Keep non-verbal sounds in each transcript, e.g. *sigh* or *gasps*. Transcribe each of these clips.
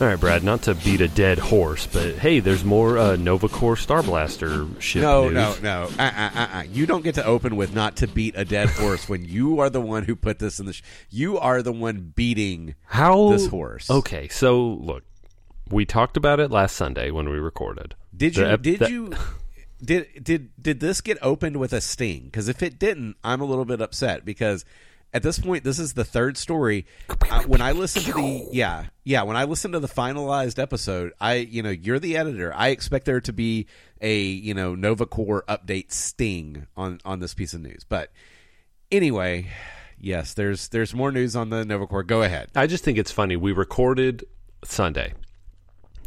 All right, Brad. Not to beat a dead horse, but hey, there's more uh, Nova Corps Star Blaster ship No, news. no, no. Uh, uh, uh, uh. You don't get to open with not to beat a dead horse when you are the one who put this in the. Sh- you are the one beating How this horse. Okay, so look, we talked about it last Sunday when we recorded. Did you? ep- did the- you? Did did did this get opened with a sting? Because if it didn't, I'm a little bit upset because at this point, this is the third story. Uh, when I listen to the yeah yeah when I listen to the finalized episode, I you know you're the editor. I expect there to be a you know Nova Corps update sting on on this piece of news. But anyway, yes, there's there's more news on the Nova Corps. Go ahead. I just think it's funny. We recorded Sunday.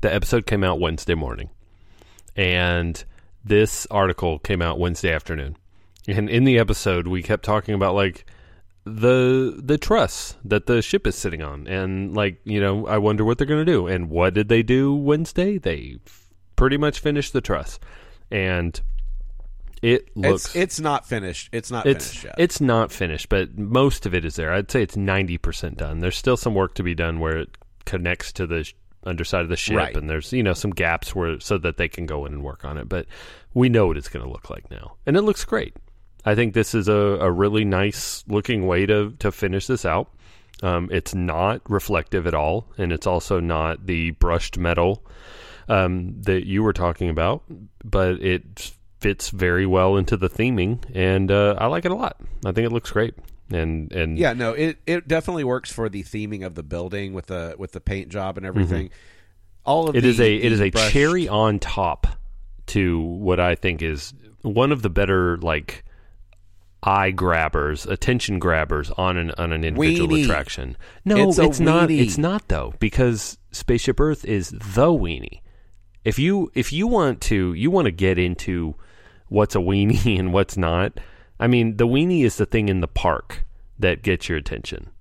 The episode came out Wednesday morning. And this article came out Wednesday afternoon. And in the episode we kept talking about like the the truss that the ship is sitting on and like, you know, I wonder what they're going to do. And what did they do Wednesday? They f- pretty much finished the truss. And it looks It's it's not finished. It's not it's finished yet. it's not finished, but most of it is there. I'd say it's ninety percent done. There's still some work to be done where it connects to the sh- underside of the ship, Right. and there's you know some gaps where so that they can go in and work on it. But we know what it's going to look like now, and it looks great. I think this is a, a really nice looking way to to finish this out. Um, it's not reflective at all, and it's also not the brushed metal um, that you were talking about, but it fits very well into the theming, and uh, I like it a lot. I think it looks great, and and Yeah, no, it, it definitely works for the theming of the building with the with the paint job and everything. All of Mm-hmm. it the, is a it is a brushed- cherry on top to what I think is one of the better like eye grabbers, attention grabbers on an on an individual Weenie. attraction. No, It's it's, not. weenie. It's not though because Spaceship Earth is the weenie. If you if you want to you want to get into what's a weenie *laughs* and what's not. I mean, the weenie is the thing in the park that gets your attention.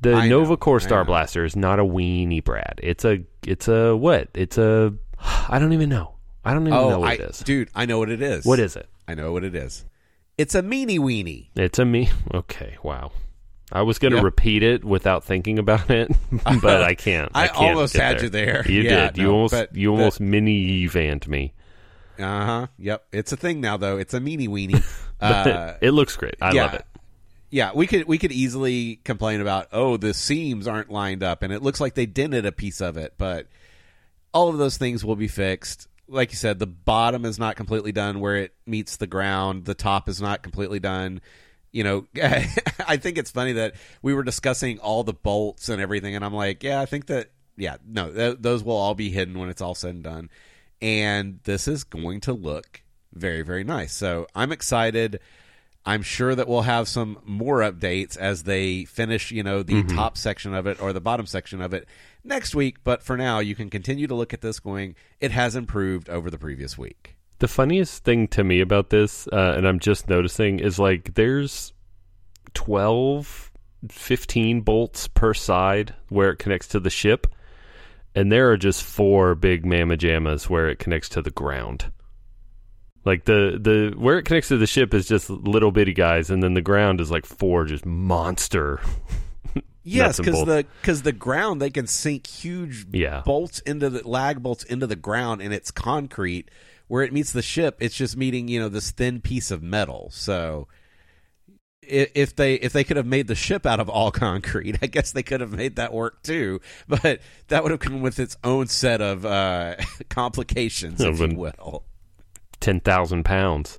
The I know, Nova Corps I Star know. Blaster is not a weenie, Brad. It's a it's a what? It's a *sighs* I don't even know. I don't even oh, know Oh, what I, it is. dude, I know what it is. What is it? I know what it is. It's a meanie weenie. It's a me. Okay, wow. I was going to Yep. repeat it without thinking about it, *laughs* but I can't. I can't almost had you there. You Yeah, did. You no, almost you the- almost mini vanned me. Uh huh. Yep. It's a thing now, though. It's a meanie weenie. *laughs* uh, it looks great. I yeah. love it. yeah, we could we could easily complain about oh the seams aren't lined up and it looks like they dented a piece of it, but all of those things will be fixed. Like you said, the bottom is not completely done where it meets the ground. The top is not completely done. You know, *laughs* I think it's funny that we were discussing all the bolts and everything, and I'm like, yeah, I think that yeah, no, th- those will all be hidden when it's all said and done. And this is going to look very very nice. So I'm excited. I'm sure that we'll have some more updates as they finish, you know, the top section of it or the bottom section of it next week. But for now, you can continue to look at this going, it has improved over the previous week. The funniest thing to me about this, uh, and I'm just noticing, is like there's 12, 15 bolts per side where it connects to the ship, and there are just four big mamma jammas where it connects to the ground. Like the the where it connects to the ship is just little bitty guys, and then the ground is like four just monster. *laughs* Yes, because the because the ground they can sink huge Yeah. bolts into the lag bolts into the ground, and it's concrete. Where it meets the ship, it's just meeting you know this thin piece of metal. So if they if they could have made the ship out of all *laughs* concrete, I guess they could have made that work too. But that would have come with its own set of uh, *laughs* complications, if you will. Ten thousand pounds,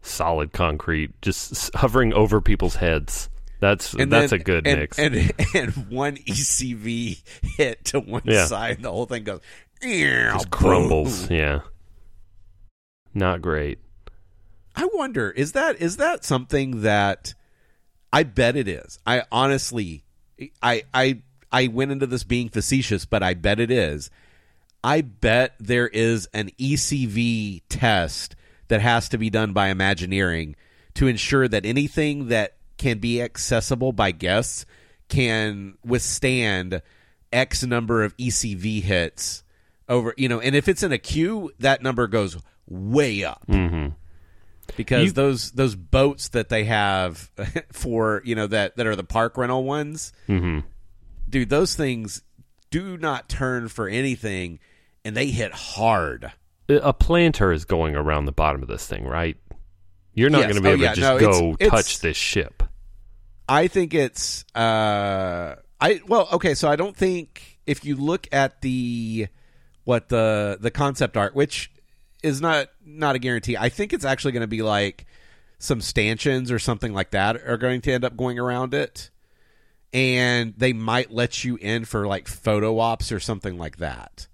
solid concrete, just hovering over people's heads. That's that's then- a good and, mix. *laughs* And and one ECV hit to one Yeah. side, the whole thing goes just crumbles. Yeah, not great. I wonder is that is that something that I bet it is. I honestly I I I went into this being facetious, but I bet it is. I bet there is an ECV test that has to be done by Imagineering to ensure that anything that can be accessible by guests can withstand X number of ECV hits over, you know, and if it's in a queue, that number goes way up. Mm-hmm. Because You- those those boats that they have *laughs* for you know that that are the park rental ones, Mm-hmm. dude, those things do not turn for anything, and they hit hard. A planter is going around the bottom of this thing, right? You're not Yes. going to be Oh, able yeah. to No, just it's- go it's- touch this ship. I think it's uh I well okay so I don't think if you look at the what the the concept art which is not not a guarantee I think it's actually going to be like some stanchions or something like that are going to end up going around it and they might let you in for like photo ops or something like that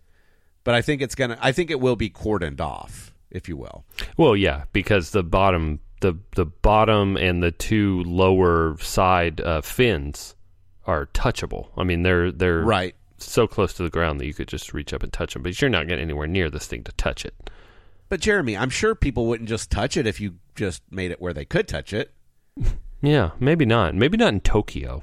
but I think it's to I think it will be cordoned off if you will Well, yeah, because the bottom, the the bottom and the two lower side uh, fins are touchable. I mean, they're they're right so close to the ground that you could just reach up and touch them, but you're not getting anywhere near this thing to touch it. but Jeremy I'm sure people wouldn't just touch it if you just made it where they could touch it *laughs* Yeah, maybe not. Maybe not in Tokyo.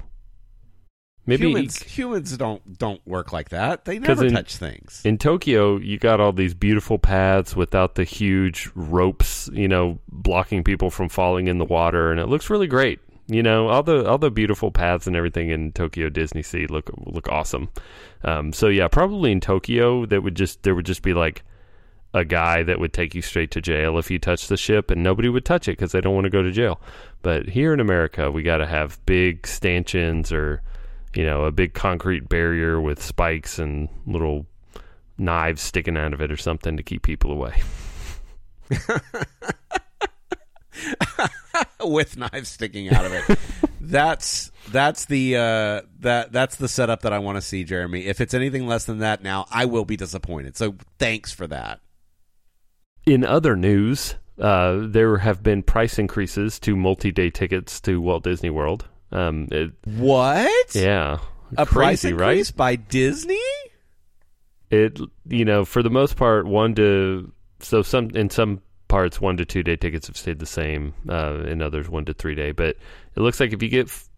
Maybe humans humans don't don't work like that. They never in- touch things. in Tokyo, you got all these beautiful paths without the huge ropes, you know, blocking people from falling in the water, and it looks really great. You know, all the all the beautiful paths and everything in Tokyo DisneySea look look awesome. Um, so yeah, probably in Tokyo, that would just there would just be like a guy that would take you straight to jail if you touched the ship, and nobody would touch it because they don't want to go to jail. But here in America, we got to have big stanchions or you know a big concrete barrier with spikes and little knives sticking out of it or something to keep people away. *laughs* *laughs* with knives sticking out of it. *laughs* that's that's the uh, that that's the setup that I want to see, Jeremy. If it's anything less than that, now I will be disappointed. So thanks for that. In other news, uh, there have been price increases to multi-day tickets to Walt Disney World. Um, it, What? yeah, A price crazy, increase right? by Disney? It you know for the most part one to so some in some parts one to two day tickets have stayed the same. Uh, in others one to three day, but it looks like if you get f-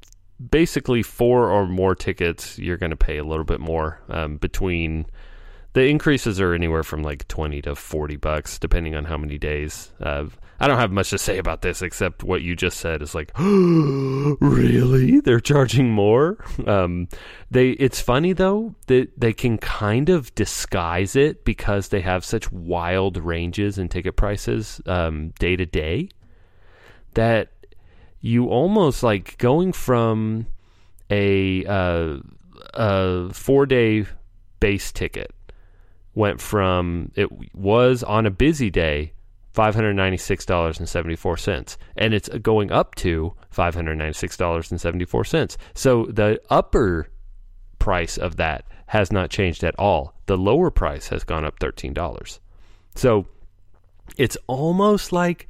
basically four or more tickets, you're going to pay a little bit more um, between. The increases are anywhere from like twenty to forty bucks, depending on how many days. Uh, I don't have much to say about this except what you just said is like, *gasps* really? They're charging more? *laughs* Um, they. It's funny though that they can kind of disguise it because they have such wild ranges in ticket prices um, day to day that you almost like going from a uh, a four day base ticket went from it was on a busy day five hundred ninety six dollars and it's going up to five hundred ninety six dollars and seventy four cents. So the upper price of that has not changed at all. The lower price has gone up thirteen dollars. So it's almost like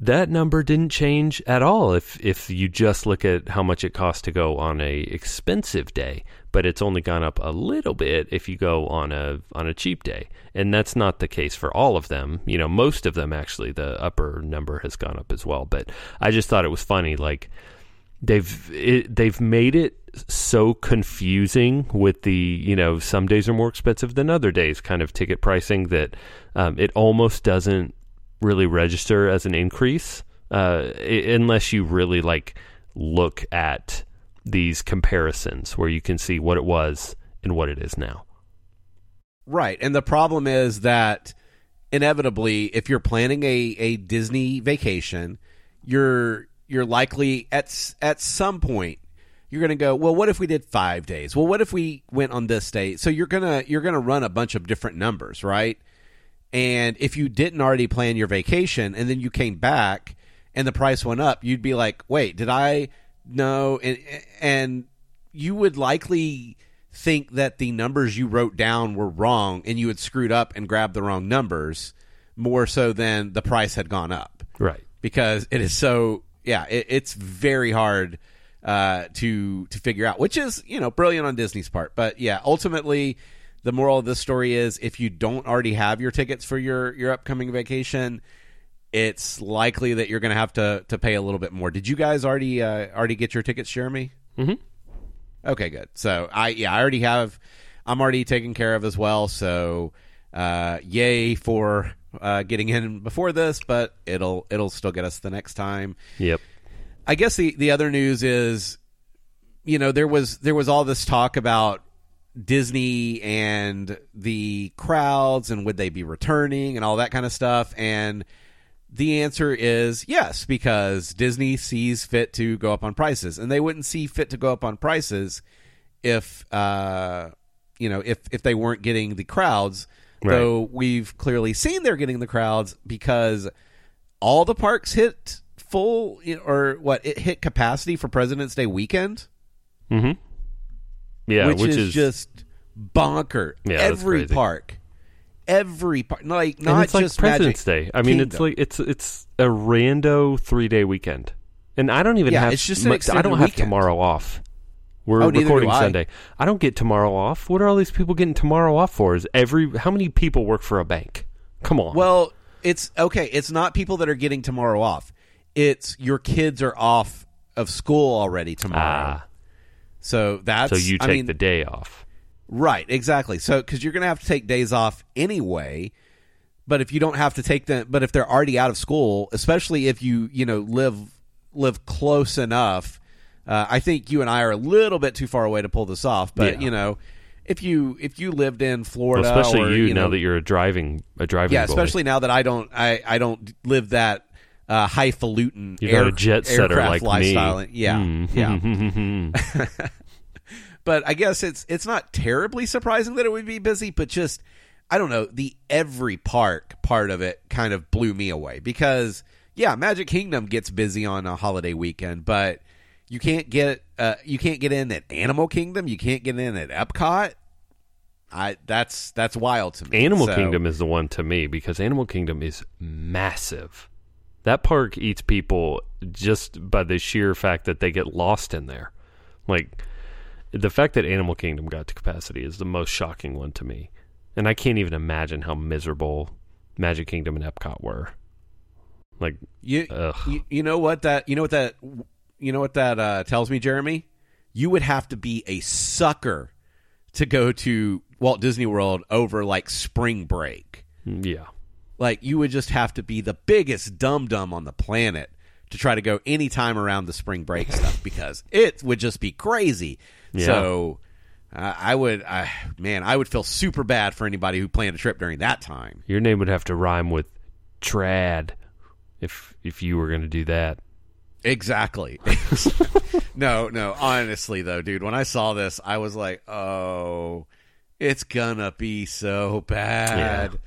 that number didn't change at all if if you just look at how much it costs to go on a expensive day but it's only gone up a little bit if you go on a on a cheap day. And that's not the case for all of them. You know most of them actually the upper number has gone up as well. But i just thought it was funny like they've it, they've made it so confusing with the you know some days are more expensive than other days kind of ticket pricing that um, it almost doesn't really register as an increase uh, unless you really like look at these comparisons where you can see what it was and what it is now. Right. And the problem is that inevitably if you're planning a, a Disney vacation, you're you're likely at at some point you're going to go, "Well, what if we did 5 days? Well, what if we went on this day?" So you're going to you're going to run a bunch of different numbers, right? And if you didn't already plan your vacation and then you came back and the price went up, you'd be like, "Wait, did I no?" And and you would likely think that the numbers you wrote down were wrong and you had screwed up and grabbed the wrong numbers more so than the price had gone up Right. because it is so yeah it, it's very hard uh, to to figure out which is you know brilliant on disney's part but yeah ultimately the moral of this story is if you don't already have your tickets for your your upcoming vacation it's likely that you're going to have to to pay a little bit more did you guys already uh, already get your tickets jeremy Mhm. Okay, good. So I yeah, I already have. I'm already taken care of as well. So uh, yay for uh, getting in before this, but it'll it'll still get us the next time. Yep. I guess the the other news is, you know, there was there was all this talk about Disney and the crowds and would they be returning and all that kind of stuff and the answer is yes because Disney sees fit to go up on prices and they wouldn't see fit to go up on prices if uh you know if if they weren't getting the crowds Right. though we've clearly seen they're getting the crowds because all the parks hit full or what it hit capacity for President's Day weekend Mm-hmm. Yeah, which, which, is, just bonker. Yeah, every park, every park, like and not it's like just President's Magic Day. I mean, it's like it's it's a rando three day weekend, and I don't even Yeah, have. it's just an mu- I don't have weekend. tomorrow off. We're Oh, recording I. Sunday. I don't get tomorrow off. What are all these people getting tomorrow off for? Is every how many people work for a bank? Come on. Well, it's okay. It's not people that are getting tomorrow off. It's your kids are off of school already tomorrow. ah, so that's so you I take mean, the day off. Right, exactly. So because you're going to have to take days off anyway, but if you don't have to take them, but if they're already out of school, especially if you you know live live close enough, uh, I think you and I are a little bit too far away to pull this off. But Yeah. you know, if you if you lived in Well, Florida, especially or, you, now know, that you're a driving a driving. yeah, especially now that I don't I I don't live that. Uh, highfalutin You got air- a jet setter like me. lifestyle. Yeah, Mm. yeah. *laughs* *laughs* but I guess it's it's not terribly surprising that it would be busy, but just I don't know the every park part of it kind of blew me away because yeah, Magic Kingdom gets busy on a holiday weekend, but you can't get uh, you can't get in at Animal Kingdom, you can't get in at Epcot. I that's that's wild to me. Animal So- Kingdom is the one to me because Animal Kingdom is massive. That park eats people just by the sheer fact that they get lost in there. Like the fact that Animal Kingdom got to capacity is the most shocking one to me. And I can't even imagine how miserable Magic Kingdom and Epcot were. Like You, you you know what that you know what that you know what that uh, tells me, Jeremy? You would have to be a sucker to go to Walt Disney World over like spring break. yeah. Like you would just have to be the biggest dum dum on the planet to try to go any time around the spring break stuff because it would just be crazy. Yeah. So uh, I would, I, man, I would feel super bad for anybody who planned a trip during that time. Your name would have to rhyme with trad if if you were going to do that. Exactly. *laughs* no, no. Honestly, though, dude, when I saw this, I was like, "Oh, it's gonna be so bad."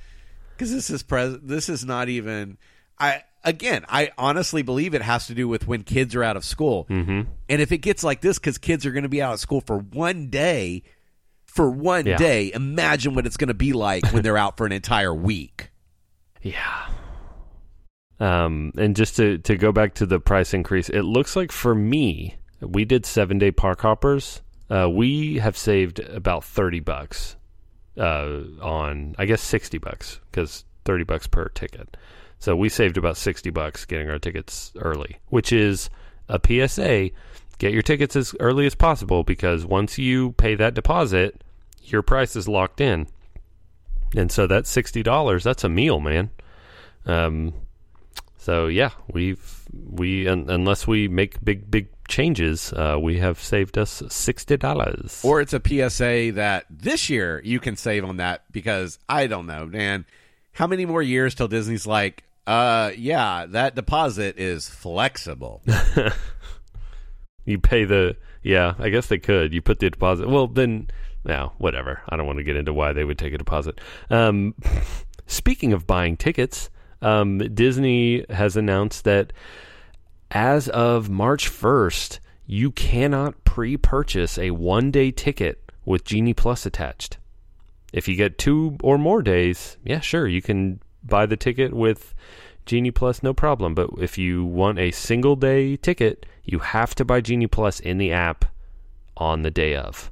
Because this is pres. This is not even. I again, I honestly believe it has to do with when kids are out of school, mm-hmm. and if it gets like this, because kids are going to be out of school for one day, for one Yeah. day. Imagine what it's going to be like when they're out for an entire week. *laughs* Yeah. Um, and just to, to go back to the price increase, it looks like for me, we did seven day park hoppers. Uh, we have saved about 30 bucks uh, on, I guess, 60 bucks because 30 bucks per ticket. So we saved about 60 bucks getting our tickets early, which is a PSA. Get your tickets as early as possible because once you pay that deposit, your price is locked in. And so that's sixty dollars. That's a meal, man. Um, so yeah, we've we un, unless we make big big changes, uh, we have saved us sixty dollars. Or it's a PSA that this year you can save on that because I don't know, man. How many more years till Disney's like, uh, yeah, that deposit is flexible. *laughs* you pay the yeah. I guess they could. You put the deposit. Well, then now whatever. I don't want to get into why they would take a deposit. Um, *laughs* speaking of buying tickets, um, Disney has announced that as of March 1st, you cannot pre purchase a one day ticket with Genie Plus attached. If you get two or more days, yeah, sure, you can buy the ticket with Genie Plus, no problem. But if you want a single day ticket, you have to buy Genie Plus in the app on the day of.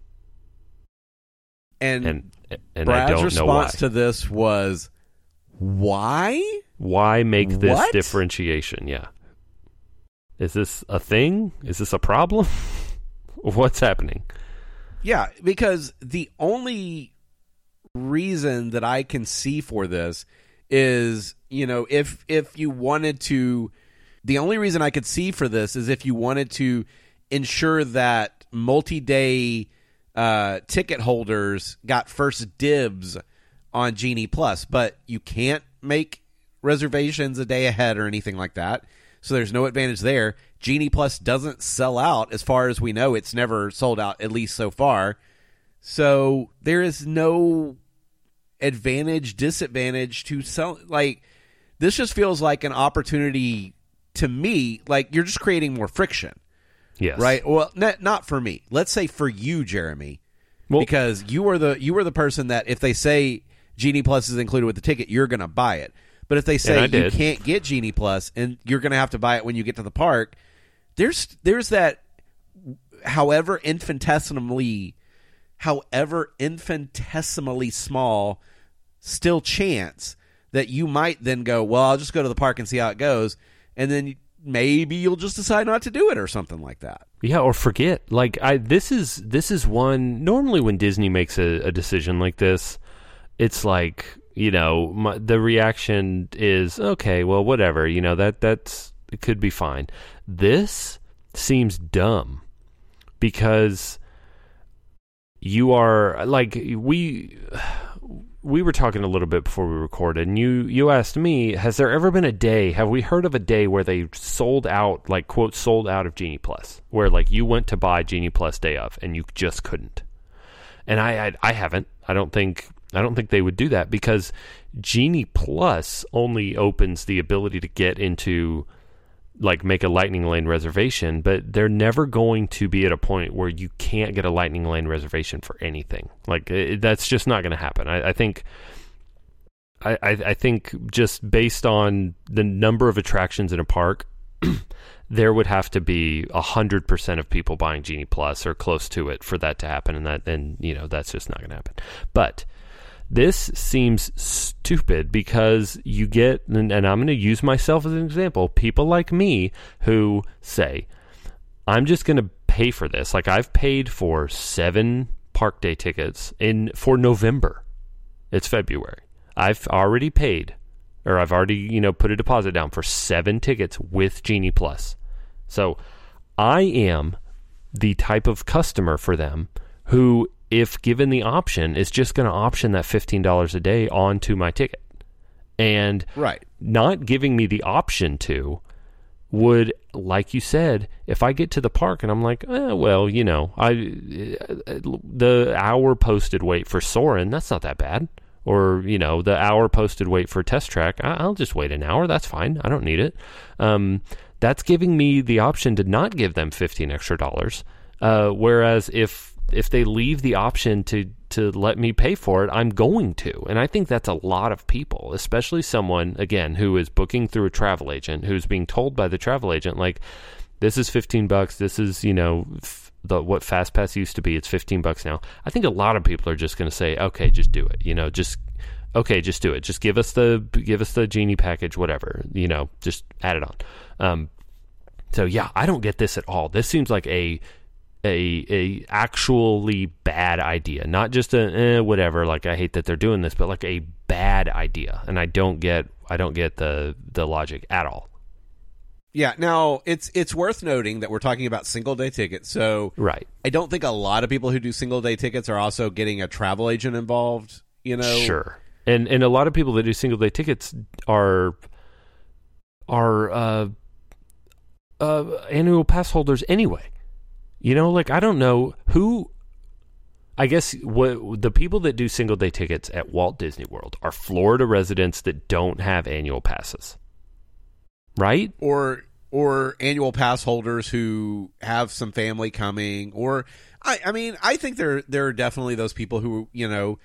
And, And and I Brad's don't know why. response to this was, why? why make this What? differentiation? Yeah. Is this a thing? Is this a problem? *laughs* What's happening? Yeah, because the only reason that I can see for this is, you know, if if you wanted to the only reason I could see for this is if you wanted to ensure that multi-day uh, ticket holders got first dibs on Genie Plus, but you can't make reservations a day ahead or anything like that. So there's no advantage there. Genie Plus doesn't sell out as far as we know. It's never sold out at least so far. So there is no advantage disadvantage to sell like this just feels like an opportunity to me like you're just creating more friction. Yes. Right? Well, not, not for me. Let's say for you, Jeremy. Well- because you are the you are the person that if they say Genie Plus is included with the ticket, you're going to buy it. But if they say you can't get Genie Plus and you're going to have to buy it when you get to the park, there's there's that however infinitesimally however infinitesimally small still chance that you might then go, well, I'll just go to the park and see how it goes, and then maybe you'll just decide not to do it or something like that. Yeah, or forget. Like I this is this is one normally when Disney makes a, a decision like this, it's like, you know, my, the reaction is okay, well whatever, you know, that that's it could be fine. This seems dumb because you are like we we were talking a little bit before we recorded and you you asked me has there ever been a day have we heard of a day where they sold out like quote sold out of genie plus? Where like you went to buy genie plus day of and you just couldn't. And i i, I haven't. I don't think i don't think they would do that because genie plus only opens the ability to get into like make a lightning lane reservation, but they're never going to be at a point where you can't get a lightning lane reservation for anything. Like it, that's just not going to happen. I, I think. I, I, think just based on the number of attractions in a park, *clears throat* there would have to be a hundred percent of people buying Genie Plus or close to it for that to happen, and that and you know that's just not going to happen. But this seems stupid because you get, and, I'm going to use myself as an example, people like me who say, I'm just going to pay for this. Like I've paid for seven park day tickets in for November. It's February. I've already paid, or I've already, you know, put a deposit down for seven tickets with Genie Plus. So I am the type of customer for them who if given the option, is just going to option that $15 a day onto my ticket. And Right. not giving me the option to would, like you said, if I get to the park and I'm like, eh, well, you know, I the hour posted wait for Soarin', that's not that bad. Or you know, the hour posted wait for Test Track, I- I'll just wait an hour. That's fine. I don't need it. Um, that's giving me the option to not give them fifteen extra dollars. Uh, whereas if if they leave the option to to let me pay for it, I'm going to. And I think that's a lot of people, especially someone again who is booking through a travel agent who's being told by the travel agent like this is 15 bucks, this is, you know, f- the what FastPass used to be, it's 15 bucks now. I think a lot of people are just going to say, "Okay, just do it." You know, just okay, just do it. Just give us the give us the genie package whatever, you know, just add it on. Um so yeah, I don't get this at all. This seems like a a a actually bad idea, not just a eh, whatever. Like I hate that they're doing this, but like a bad idea, and I don't get I don't get the the logic at all. Yeah. Now it's it's worth noting that we're talking about single day tickets. So Right? I don't think a lot of people who do single day tickets are also getting a travel agent involved. You know. Sure. And and a lot of people that do single day tickets are are uh, uh, annual pass holders anyway. You know, like I don't know who. I guess what the people that do single day tickets at Walt Disney World are Florida residents that don't have annual passes, right? Or or annual pass holders who have some family coming. Or I I mean I think there there are definitely those people who you know.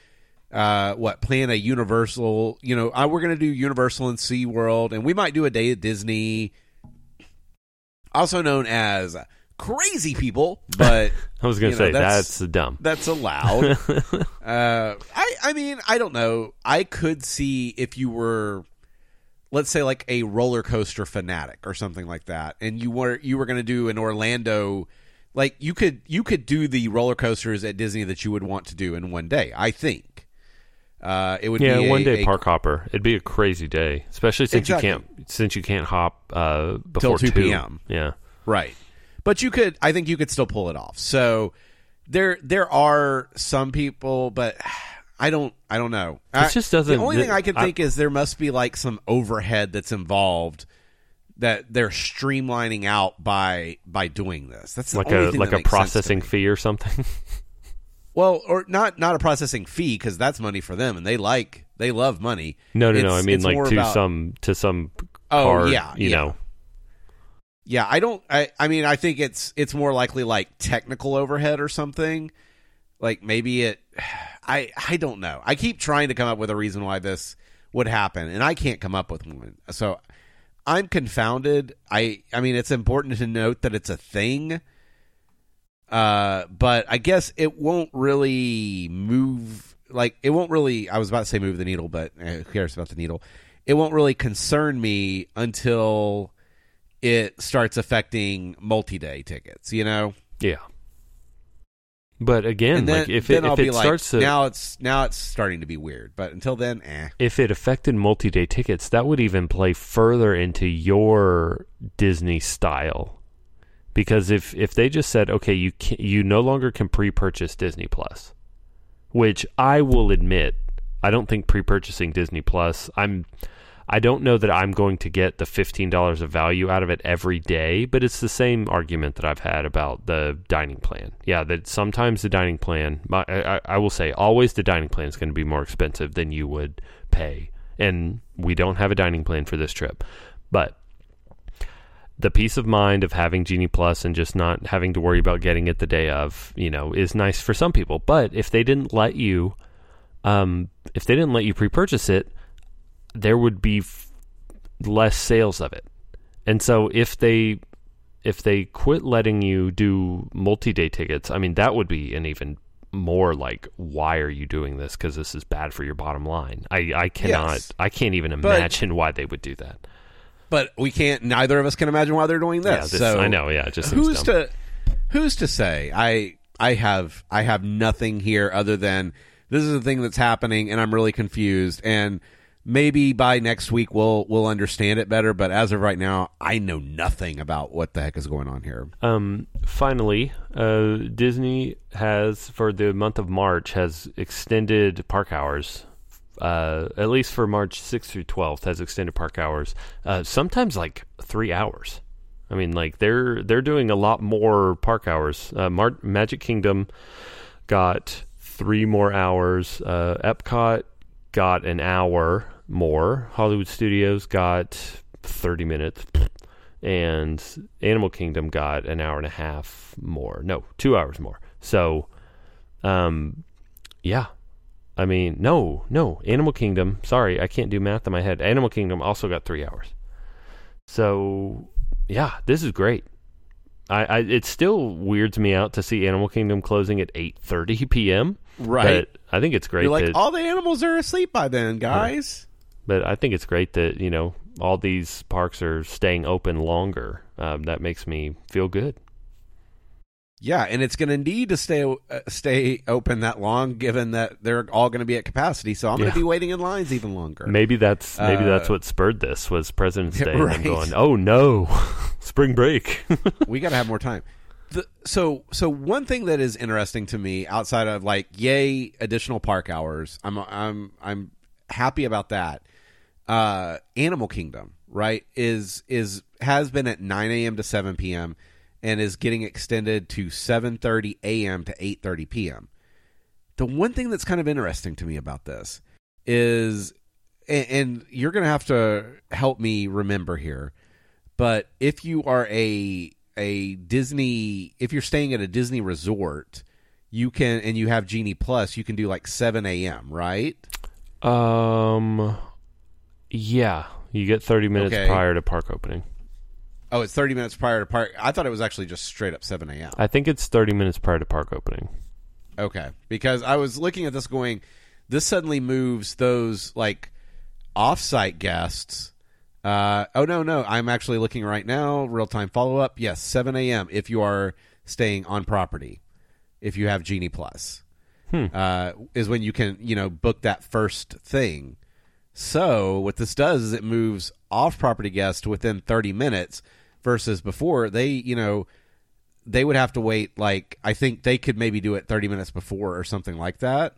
Uh, what plan a Universal? You know, uh, we're going to do Universal and SeaWorld, and we might do a day at Disney, also known as crazy people. But *laughs* I was going You to know, say that's- that's, dumb. that's allowed. *laughs* uh, I I mean I don't know. I could see if you were, let's say like a roller coaster fanatic or something like that, and you were you were going to do an Orlando like you could you could do the roller coasters at Disney that you would want to do in one day. I think uh, it would yeah, be a, one day a- park hopper. It'd be a crazy day, especially since Exactly. you can't since you can't hop uh, before 2 p.m.. Yeah, Right. But you could I think you could still pull it off. So there there are some people but I don't I don't know. I- just doesn't- The only thing I can I- think is there must be like some overhead that's involved that they're streamlining out by by doing this. That's the like only a like a makes sense to processing fee or something. *laughs* Well, or not not a processing fee because that's money for them and they like they love money. no, no, no. I mean like to about- some to some Oh, card. yeah, you yeah. know. Yeah, I don't. I, I mean, I think it's it's more likely like technical overhead or something. Like maybe it. *sighs* I I don't know. I keep trying to come up with a reason why this would happen, and I can't come up with one. So I'm confounded. I I mean, it's important to note that it's a thing. Uh, but I guess it won't really move. Like it won't really. I was about to say move the needle, but eh, who cares about the needle? It won't really concern me until it starts affecting multi-day tickets. You know, Yeah. But again, then, like if it, if it like, starts to now it's now it's starting to be weird. But until then, eh. if it affected multi-day tickets, that would even play further into your Disney style. Because if if they just said, okay, you can, you no longer can pre-purchase Disney Plus, which I will admit, I don't think pre-purchasing Disney Plus, I'm I don't know that I'm going to get the $15 of value out of it every day, but it's the same argument that I've had about the dining plan. Yeah, that sometimes the dining plan, my, I, I- will say, always the dining plan is going to be more expensive than you would pay. And we don't have a dining plan for this trip. But the peace of mind of having Genie Plus and just not having to worry about getting it the day of, you know, is nice for some people. But if they didn't let you, um, if they didn't let you pre-purchase it, there would be f- less sales of it. And so if they if they quit letting you do multi-day tickets, I mean that would be an even more like why are you doing this because this is bad for your bottom line. I I cannot Yes. I can't even But- imagine why they would do that. But we can't. Neither of us can imagine why they're doing this. Yeah, this, so I know, yeah, just who's dumb. to who's to say? I I have I have nothing here other than this is the thing that's happening, and I'm really confused. And maybe by next week we'll we'll understand it better. But as of right now, I know nothing about what the heck is going on here. Um, finally, uh, Disney has for the month of March has extended park hours. Uh, at least for March 6th through 12th, has extended park hours. Uh, sometimes like three hours. I mean, like they're they're doing a lot more park hours. Uh, Mar- Magic Kingdom got three more hours. Uh, Epcot got an hour more. Hollywood Studios got 30 minutes. And Animal Kingdom got an hour and a half more. No, two hours more. So, um, yeah. I mean, no, no. Animal Kingdom, sorry, I can't do math in my head. Animal Kingdom also got three hours. So, yeah, this is great. I, I it still weirds me out to see Animal Kingdom closing at 8:30 p.m. Right. But I think it's great You're like that all the animals are asleep by then, guys. But I think it's great that you know all these parks are staying open longer. Um, that makes me feel good. Yeah, and it's going to need to stay uh, stay open that long, given that they're all going to be at capacity. So I'm going to be waiting in lines even longer. Maybe that's maybe Uh, that's what spurred this was President's *laughs* Day and right. them going, oh no, *laughs* spring break. *laughs* we got to have more time. The, so so one thing that is interesting to me outside of like yay additional park hours, I'm I'm I'm happy about that. Uh, Animal Kingdom, right, is is has been at 9 a.m. to 7 p.m. and is getting extended to 7:30 a.m. to 8:30 p.m. The one thing that's kind of interesting to me about this is, and, and you're going to have to help me remember here, but if you are a a Disney, if you're staying at a Disney resort, you can and you have Genie Plus, you can do like 7 a.m. Right? um, yeah, you get thirty minutes Okay. prior to park opening. Oh, it's 30 minutes prior to park. I thought it was actually just straight up 7 a.m. I think it's thirty minutes prior to park opening. Okay, because I was looking at this going, this suddenly moves those like off-site guests. Uh, oh no, no, I'm actually looking right now. Real time follow up. Yes, 7 a.m. If you are staying on property if you have Genie Plus. Uh, is when you can you know book that first thing. So what this does is it moves off property guests to within 30 minutes versus before they you know they would have to wait like I think they could maybe do it 30 minutes before or something like that.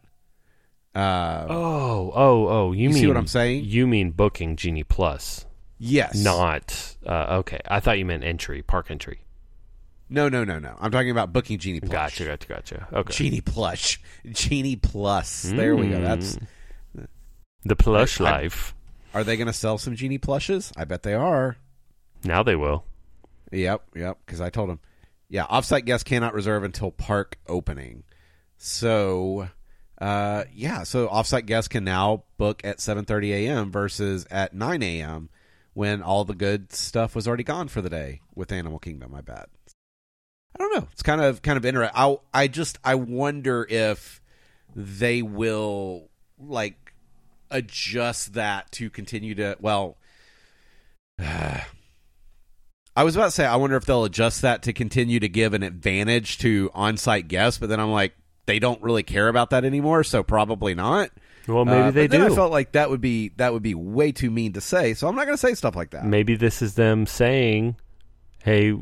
Uh, Oh, oh, oh! You, You see mean what I'm saying? You mean booking Genie Plus, yes. not uh, okay. I thought you meant entry, park entry. No, no, no, no. I'm talking about booking Genie Plus. Gotcha, gotcha, gotcha. Okay, Genie Plush. Genie Plus. There we go. That's the plush I- I- life. Are they going to sell some Genie plushes? I bet they are. Now they will. Yep, yep. Because I told them, yeah, offsite guests cannot reserve until park opening. So, uh, yeah, so offsite guests can now book at 7:30 a.m. versus at 9 a.m. when all the good stuff was already gone for the day with Animal Kingdom. I bet. I don't know. It's kind of kind of interesting. I I just I wonder if they will like adjust that to continue to well. *sighs* I was about to say, I wonder if they'll adjust that to continue to give an advantage to on-site guests, but then I'm like, they don't really care about that anymore, so probably not. Well, maybe Uh, they do. I felt like that would be that would be way too mean to say, so I'm not going to say stuff like that. maybe this is them saying, "Hey,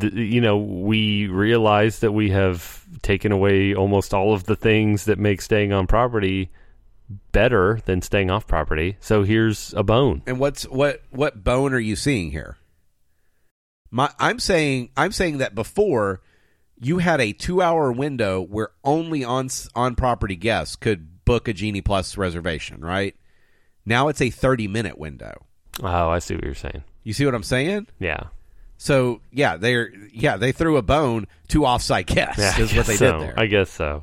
th- you know, we realize that we have taken away almost all of the things that make staying on property better than staying off property. So here's a bone." And what's what what bone are you seeing here? My I'm saying I'm saying that before you had a 2-hour window where only on on property guests could book a Genie Plus reservation, right? Now it's a 30-minute window. Oh, I see what you're saying. You see what I'm saying? Yeah. So, yeah, they're yeah, they threw a bone to offsite guests Yeah, is what they guess did there. I guess so.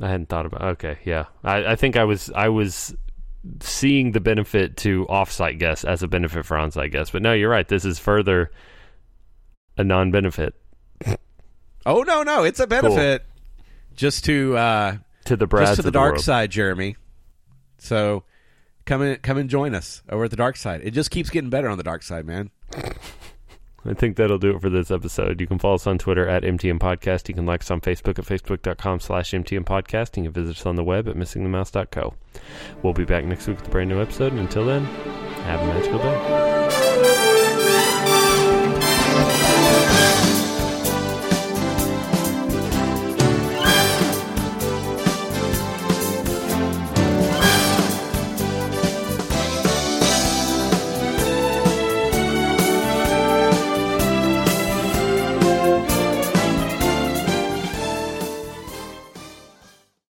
I hadn't thought about. Okay, yeah. I, I think I was I was seeing the benefit to offsite guests as a benefit for onsite guests, but no, you're right. This is further a non-benefit oh no, no, it's a benefit just to uh to the Brads just to the dark side, Jeremy. So come in, come and join us over at the dark side. It just keeps getting better on the dark side, man. I think that'll do it for this episode. You can follow us on Twitter at MTM Podcast. You can like us on Facebook at facebook.com slash MTM Podcast. You can visit us on the web at missingthemouse.co. We'll be back next week with a brand new episode. And until then, have a magical day.